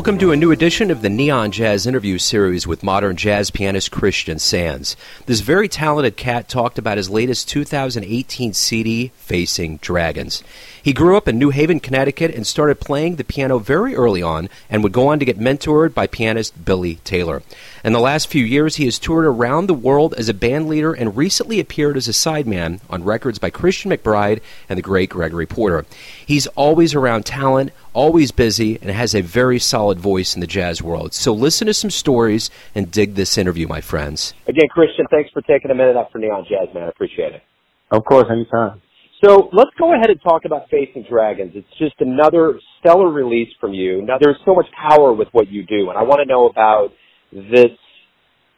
Welcome to a new edition of the Neon Jazz interview series with modern jazz pianist Christian Sands. This very talented cat talked about his latest 2018 CD, Facing Dragons. He grew up in New Haven, Connecticut, and started playing the piano very early on and would go on to get mentored by pianist Billy Taylor. In the last few years, he has toured around the world as a band leader and recently appeared as a sideman on records by Christian McBride and the great Gregory Porter. He's always around talent, always busy, and has a very solid voice in the jazz world. So listen to some stories and dig this interview, my friends. Again, Christian, thanks for taking a minute up for Neon Jazz, man. I appreciate it. Of course, anytime. So let's go ahead and talk about Facing Dragons. It's just another stellar release from you. Now, there's so much power with what you do, and I want to know about this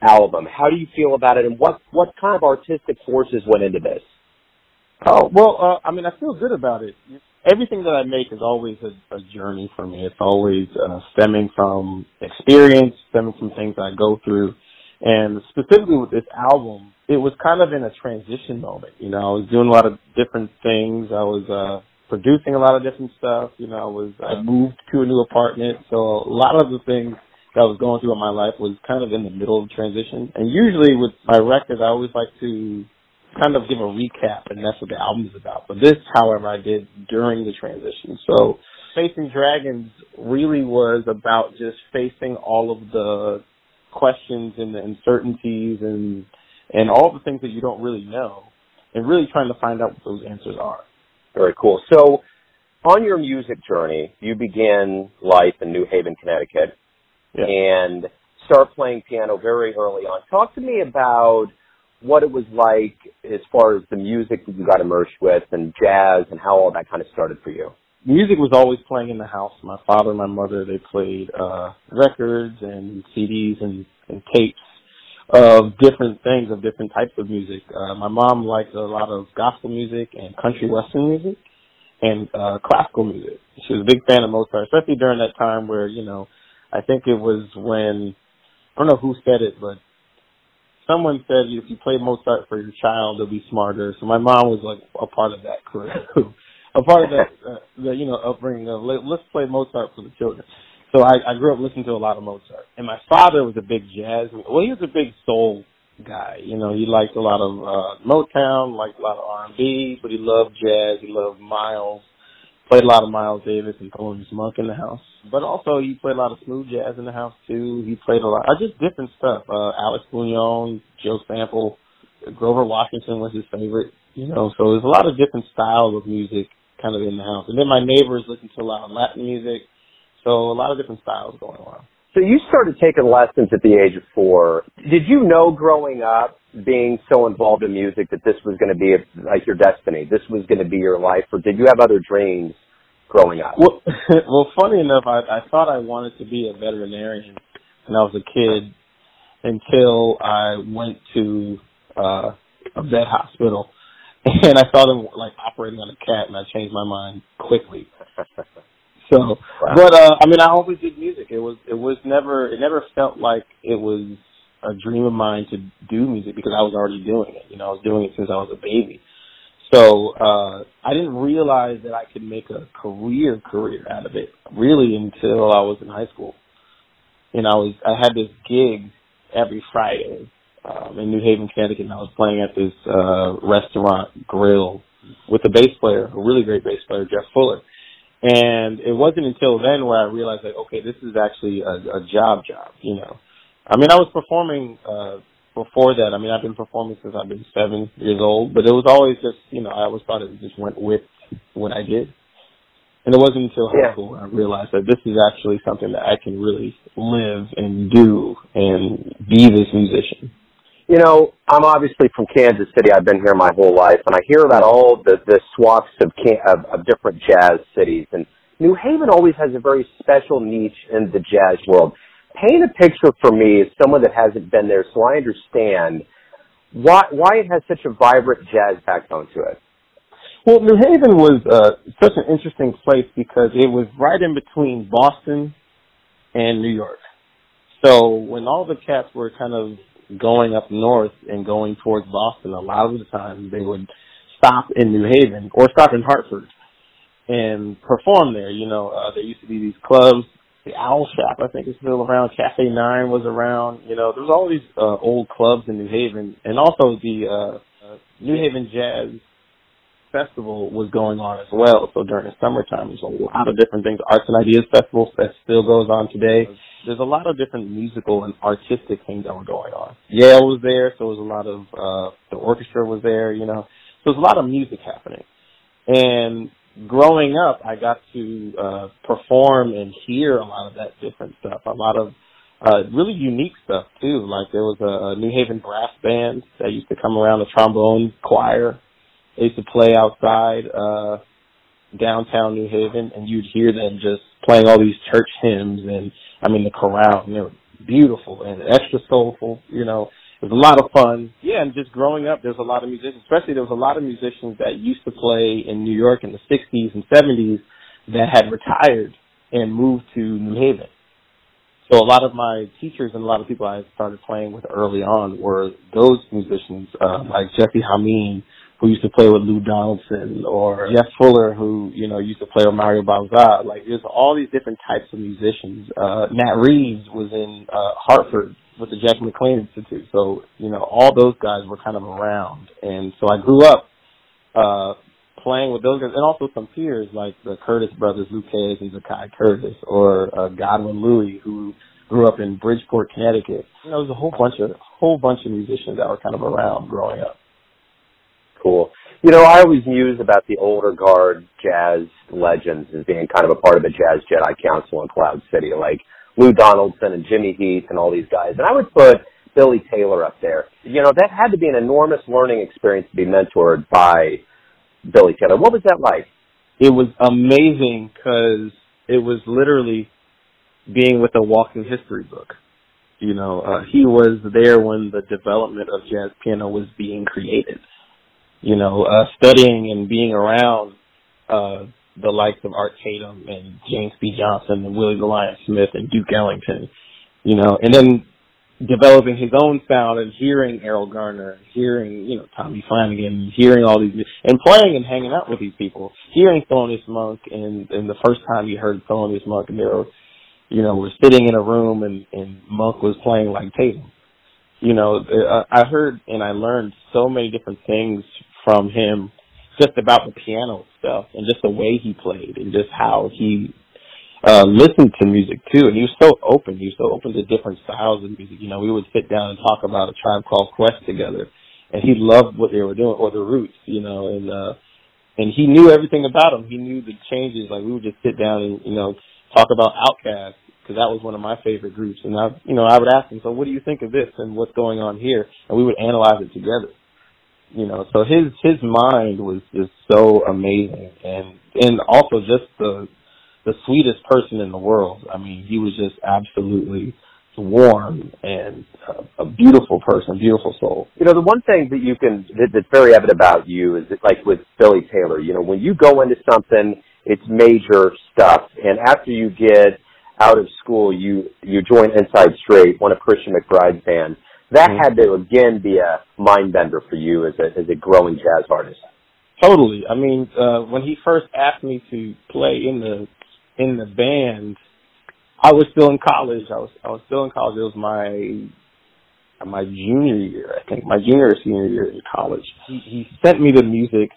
album. How do you feel about it, and what what kind of artistic forces went into this? Oh well, uh, I mean, I feel good about it. Everything that I make is always a, a journey for me. It's always uh, stemming from experience, stemming from things I go through, and specifically with this album, it was kind of in a transition moment. You know, I was doing a lot of different things. I was uh producing a lot of different stuff. You know, I was I moved to a new apartment, so a lot of the things that I was going through in my life was kind of in the middle of transition. And usually with my records, I always like to kind of give a recap, and that's what the album is about. But this, however, I did during the transition. So Facing Dragons really was about just facing all of the questions and the uncertainties and and all the things that you don't really know, and really trying to find out what those answers are. Very cool. So, on your music journey, you begin life in New Haven, Connecticut, yeah. and start playing piano very early on. Talk to me about what it was like as far as the music that you got immersed with and jazz and how all that kind of started for you. Music was always playing in the house. My father and my mother, they played uh records and CDs and, and tapes of different things, of different types of music. Uh my mom liked a lot of gospel music and country western music and uh classical music. She was a big fan of Mozart, especially during that time where, you know, I think it was when I don't know who said it, but someone said if you play Mozart for your child, they'll be smarter. So my mom was like a part of that crew, a part of that, uh, the you know upbringing of let, let's play Mozart for the children. So I, I grew up listening to a lot of Mozart, and my father was a big jazz. Well, he was a big soul guy. You know, he liked a lot of uh Motown, liked a lot of R and B, but he loved jazz. He loved Miles. Played a lot of Miles Davis and Thelonious Monk in the house, but also he played a lot of smooth jazz in the house too. He played a lot, uh, just different stuff. Uh, Alex Bugnon, Joe Sample, Grover Washington was his favorite. You know, so there's a lot of different styles of music kind of in the house. And then my neighbors listened to a lot of Latin music, so a lot of different styles going on. So you started taking lessons at the age of four. Did you know growing up, being so involved in music, that this was going to be like your destiny? This was going to be your life, or did you have other dreams growing up? Well, well, funny enough, I, I thought I wanted to be a veterinarian when I was a kid until I went to uh, a vet hospital and I saw them like operating on a cat, and I changed my mind quickly. So, wow. but uh, I mean, I always did music. It was it was never it never felt like it was a dream of mine to do music because I was already doing it. You know, I was doing it since I was a baby. So uh I didn't realize that I could make a career career out of it really until I was in high school. And I was I had this gig every Friday um, in New Haven, Connecticut, and I was playing at this uh restaurant grill with a bass player, a really great bass player, Jeff Fuller. And it wasn't until then where I realized like, okay, this is actually a, a job job, you know. I mean, I was performing uh before that. I mean, I've been performing since I've been seven years old, but it was always just, you know, I always thought it just went with what I did. And it wasn't until high Yeah. school I realized that this is actually something that I can really live and do and be this musician. You know, I'm obviously from Kansas City. I've been here my whole life, and I hear about all the the swaths of of, of different jazz cities. And New Haven always has a very special niche in the jazz world. Paint a picture for me as someone that hasn't been there, so I understand why why it has such a vibrant jazz backbone to it. Well, New Haven was uh, such an interesting place because it was right in between Boston and New York. So when all the cats were kind of going up north and going towards Boston, a lot of the time they would stop in New Haven or stop in Hartford and perform there. You know, uh, there used to be these clubs the Owl Shop, I think, is still around. Cafe Nine was around. You know, there's all these uh, old clubs in New Haven, and also the uh, uh, New Haven Jazz Festival was going on as well. So during the summertime, there's a lot of different things. Arts and Ideas Festival that still goes on today. There's a lot of different musical and artistic things that were going on. Yale was there, so there was a lot of uh, the orchestra was there. You know, so there's a lot of music happening, and growing up, I got to uh, perform and hear a lot of that different stuff. A lot of uh, really unique stuff too. Like there was a, New Haven brass band that used to come around, a trombone choir. They used to play outside uh, downtown New Haven, and you'd hear them just playing all these church hymns, and I mean the chorale, and they were beautiful and extra soulful. You know, it was a lot of fun. Yeah, and just growing up, there's a lot of musicians, especially there was a lot of musicians that used to play in New York in the 60s and 70s that had retired and moved to New Haven. So a lot of my teachers and a lot of people I started playing with early on were those musicians, uh, like Jeffie Hameen, who used to play with Lou Donaldson, or Jeff Fuller, who, you know, used to play with Mario Bauza. Like, there's all these different types of musicians. Uh, Nat Reeves was in, uh, Hartford with the Jack McLean Institute. So, you know, all those guys were kind of around. And so I grew up, uh, playing with those guys and also some peers like the Curtis brothers, Luques and Zaccai Curtis or, uh, Godwin Louis who grew up in Bridgeport, Connecticut. You know, there's a whole bunch of, whole bunch of musicians that were kind of around growing up. You know, I always muse about the older guard jazz legends as being kind of a part of the Jazz Jedi Council in Cloud City, like Lou Donaldson and Jimmy Heath and all these guys. And I would put Billy Taylor up there. You know, that had to be an enormous learning experience to be mentored by Billy Taylor. What was that like? It was amazing because it was literally being with a walking history book. You know, uh, he was there when the development of jazz piano was being created. You know, uh, studying and being around uh, the likes of Art Tatum and James P. Johnson and Willie the Lion Smith and Duke Ellington, you know, and then developing his own sound and hearing Erroll Garner, hearing, you know, Tommy Flanagan, hearing all these, and playing and hanging out with these people, hearing Thelonious Monk and, and the first time you heard Thelonious Monk and they were, you know, we're sitting in a room and, and Monk was playing like Tatum. You know, uh, I heard and I learned so many different things from him just about the piano stuff and just the way he played and just how he uh listened to music too. And he was so open. He was so open to different styles of music. You know we would sit down and talk about a tribe called quest together and he loved what they were doing or the roots you know and uh and he knew everything about them. He knew the changes. Like we would just sit down and you know talk about OutKast because that was one of my favorite groups. And i you know i would ask him so what do you think of this and what's going on here? And we would analyze it together you know so his his mind was just so amazing and and also just the the sweetest person in the world i mean he was just absolutely warm and a, a beautiful person beautiful soul You know, the one thing that you can that, that's very evident about you is that, like with Billy Taylor. You know, when you go into something, it's major stuff, and after you get out of school, you you join Inside Straight, one of Christian McBride's bands. That Mhm. had to again be a mind bender for you as a as a growing jazz artist. Totally. I mean, uh, when he first asked me to play in the in the band, I was still in college. I was I was still in college. It was my my junior year, I think, my junior or senior year in college. He, he sent me the music,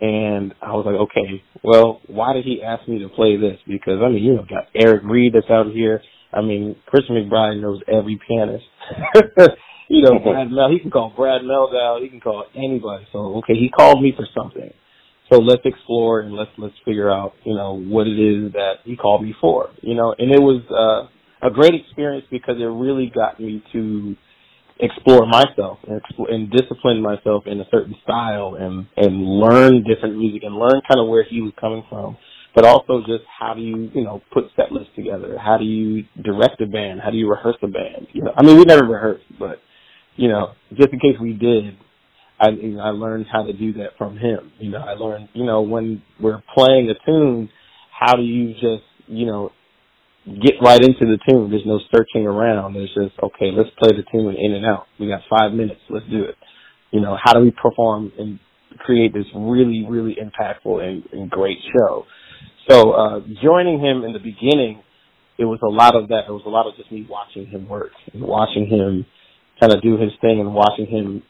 and I was like, okay, well, why did he ask me to play this? Because I mean, you know, got Eric Reed that's out here. I mean, Chris McBride knows every pianist. you know, Brad Mel. He can call Brad Mehldau. He can call anybody. So okay, he called me for something. So let's explore and let's let's figure out, you know, what it is that he called me for. You know, and it was uh, a great experience because it really got me to explore myself and, and discipline myself in a certain style and and learn different music and learn kind of where he was coming from but also just how do you, you know, put set lists together? How do you direct a band? How do you rehearse a band? You know, I mean, we never rehearsed, but you know, just in case we did, I you know, I learned how to do that from him. You know, I learned, you know, when we're playing a tune, how do you just, you know, get right into the tune? There's no searching around. There's just okay, let's play the tune in and out. We got five minutes. Let's do it. You know, how do we perform and create this really, really impactful and, and great show? So uh, joining him in the beginning, it was a lot of that. It was a lot of just me watching him work, and watching him kind of do his thing, and watching him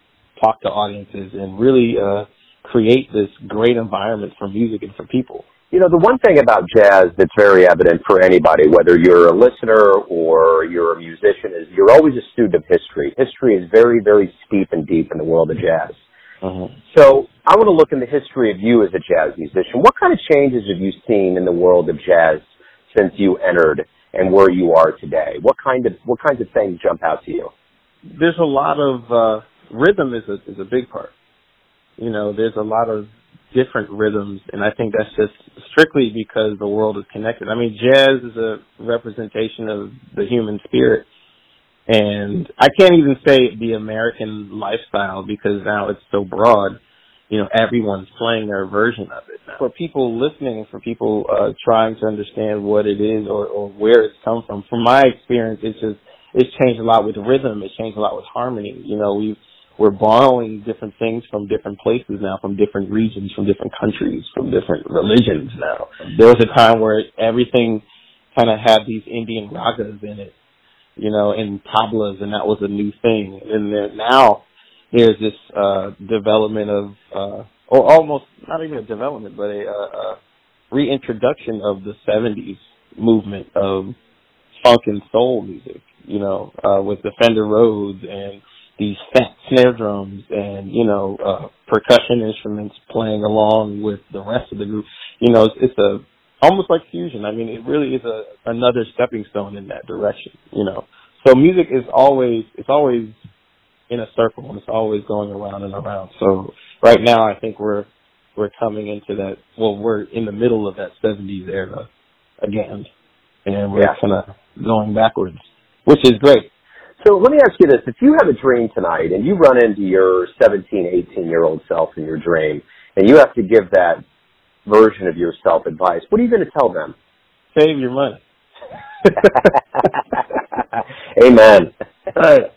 talk to audiences, and really uh, create this great environment for music and for people. You know, the one thing about jazz that's very evident for anybody, whether you're a listener or you're a musician, is you're always a student of history. History is very, very steep and deep in the world of jazz. Uh-huh. So I want to look in the history of you as a jazz musician. What kind of changes have you seen in the world of jazz since you entered and where you are today? What kind of what kinds of things jump out to you? There's a lot of uh, rhythm is a is a big part. You know, there's a lot of different rhythms, and I think that's just strictly because the world is connected. I mean, jazz is a representation of the human spirit, and I can't even say the American lifestyle because now it's so broad. You know, everyone's playing their version of it. Now. For people listening, for people uh, trying to understand what it is or, or where it's come from, from my experience, it's just it's changed a lot with rhythm. It's changed a lot with harmony. You know, we've we're borrowing different things from different places now, from different regions, from different countries, from different religions now. There was a time where everything kind of had these Indian ragas in it, you know, in tablas, and that was a new thing. And then now there's this uh, development of, uh, or almost not even a development, but a, a, reintroduction of the '70s movement of funk and soul music, you know, uh, with the Fender Rhodes and these fat snare drums and you know uh, percussion instruments playing along with the rest of the group. You know, it's, it's a almost like fusion. I mean, it really is a another stepping stone in that direction. You know, so music is always it's always in a circle and it's always going around and around. So right now, I think we're we're coming into that. Well, we're in the middle of that '70s era again, and we're Yeah. kind of going backwards, which is great. So let me ask you this. If you have a dream tonight and you run into your 17, 18 year old self in your dream and you have to give that version of yourself advice, what are you going to tell them? Save your money. Amen. Right.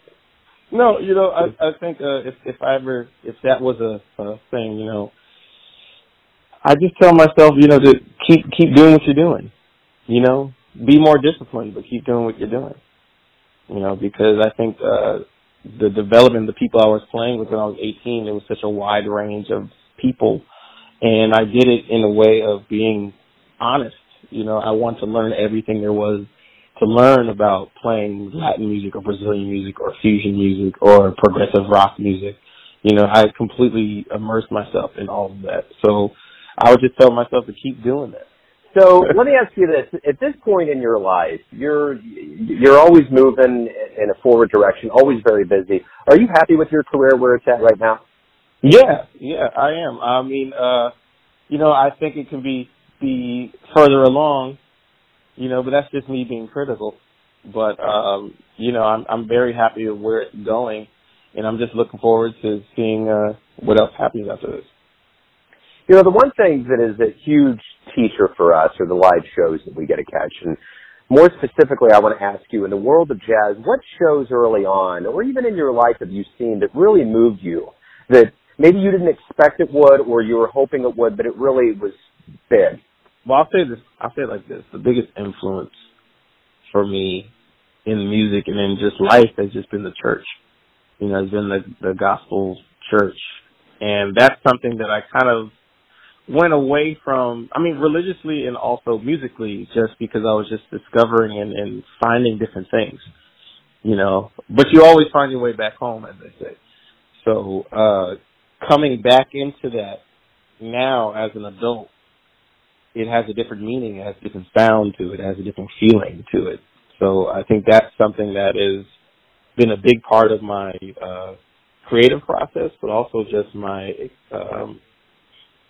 No, you know, I I think uh, if if I ever if that was a, a thing, you know, I just tell myself, you know, to keep keep doing what you're doing. You know, be more disciplined, but keep doing what you're doing. You know, because I think uh the development, the people I was playing with when I was 18, it was such a wide range of people, and I did it in a way of being honest. You know, I want to learn everything there was to learn about playing Latin music or Brazilian music or fusion music or progressive rock music. You know, I completely immersed myself in all of that. So I would just tell myself to keep doing that. So let me ask you this: At this point in your life, you're you're always moving in a forward direction, always very busy. Are you happy with your career where it's at right now? Yeah, yeah, I am. I mean, uh, you know, I think it can be be further along, you know, but that's just me being critical. But um, you know, I'm I'm very happy with where it's going and I'm just looking forward to seeing uh what else happens after this. You know, the one thing that is a huge teacher for us are the live shows that we get to catch. And more specifically, I want to ask you, in the world of jazz, what shows early on, or even in your life, have you seen that really moved you? That maybe you didn't expect it would, or you were hoping it would, but it really was big. Well, I'll say this. I'll say it like this: the biggest influence for me in music and in just life has just been the church. You know, it's been the the gospel church, and that's something that I kind of went away from. I mean, religiously and also musically, just because I was just discovering and, and finding different things. You know, but you always find your way back home, as they say. So, uh, coming back into that now as an adult it has a different meaning, it has a different sound to it, it has a different feeling to it. So I think that's something that has been a big part of my uh, creative process, but also just my um,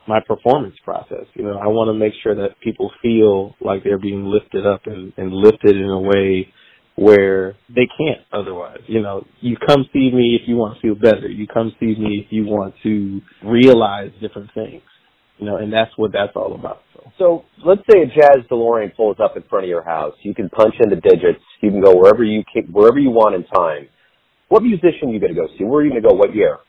my performance process. You know, I want to make sure that people feel like they're being lifted up and, and lifted in a way where they can't otherwise. You know, you come see me if you want to feel better. You come see me if you want to realize different things. You know, and that's what that's all about. So. So let's say a jazz DeLorean pulls up in front of your house. You can punch in the digits. You can go wherever you can, wherever you want in time. What musician are you going to go see? Where are you going to go? What year?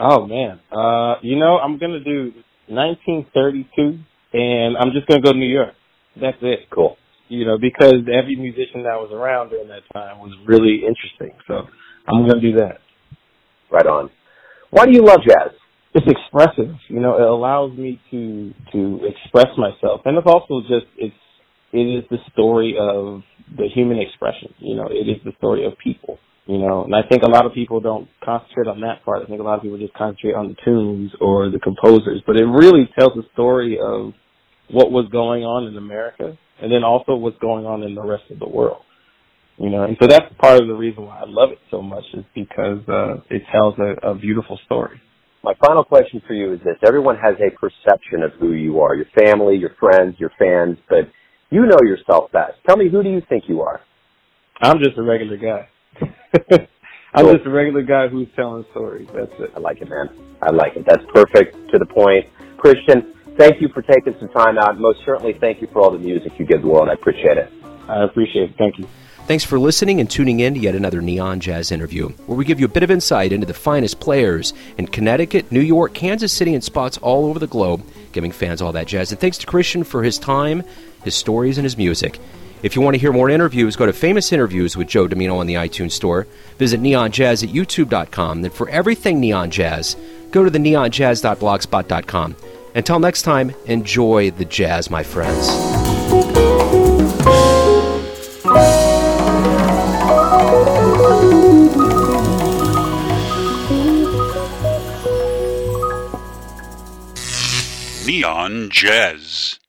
Oh man, uh, you know, I'm gonna do 1932, and I'm just gonna go to New York. That's it. Cool. You know, because every musician that was around during that time was really interesting. So I'm going to do that. Right on. Why do you love jazz? It's expressive. You know, it allows me to to express myself, and it's also just it's it is the story of the human expression. You know, it is the story of people. You know, and I think a lot of people don't concentrate on that part. I think a lot of people just concentrate on the tunes or the composers, but it really tells the story of what was going on in America and then also what's going on in the rest of the world. You know, and so that's part of the reason why I love it so much is because uh, it tells a, a beautiful story. My final question for you is this. Everyone has a perception of who you are, your family, your friends, your fans, but you know yourself best. Tell me, who do you think you are? I'm just a regular guy. I'm cool. just a regular guy who's telling stories. That's it. I like it, man. I like it. That's perfect, to the point. Christian, thank you for taking some time out. Most certainly, thank you for all the music you give the world. I appreciate it. I appreciate it. Thank you. Thanks for listening and tuning in to yet another Neon Jazz interview, where we give you a bit of insight into the finest players in Connecticut, New York, Kansas City, and spots all over the globe, giving fans all that jazz. And thanks to Christian for his time, his stories, and his music. If you want to hear more interviews, go to Famous Interviews with Joe Dimino on the iTunes Store. Visit neonjazz at youtube.com. And for everything Neon Jazz, go to the neonjazz.blogspot.com. Until next time, enjoy the jazz, my friends. Neon Jazz.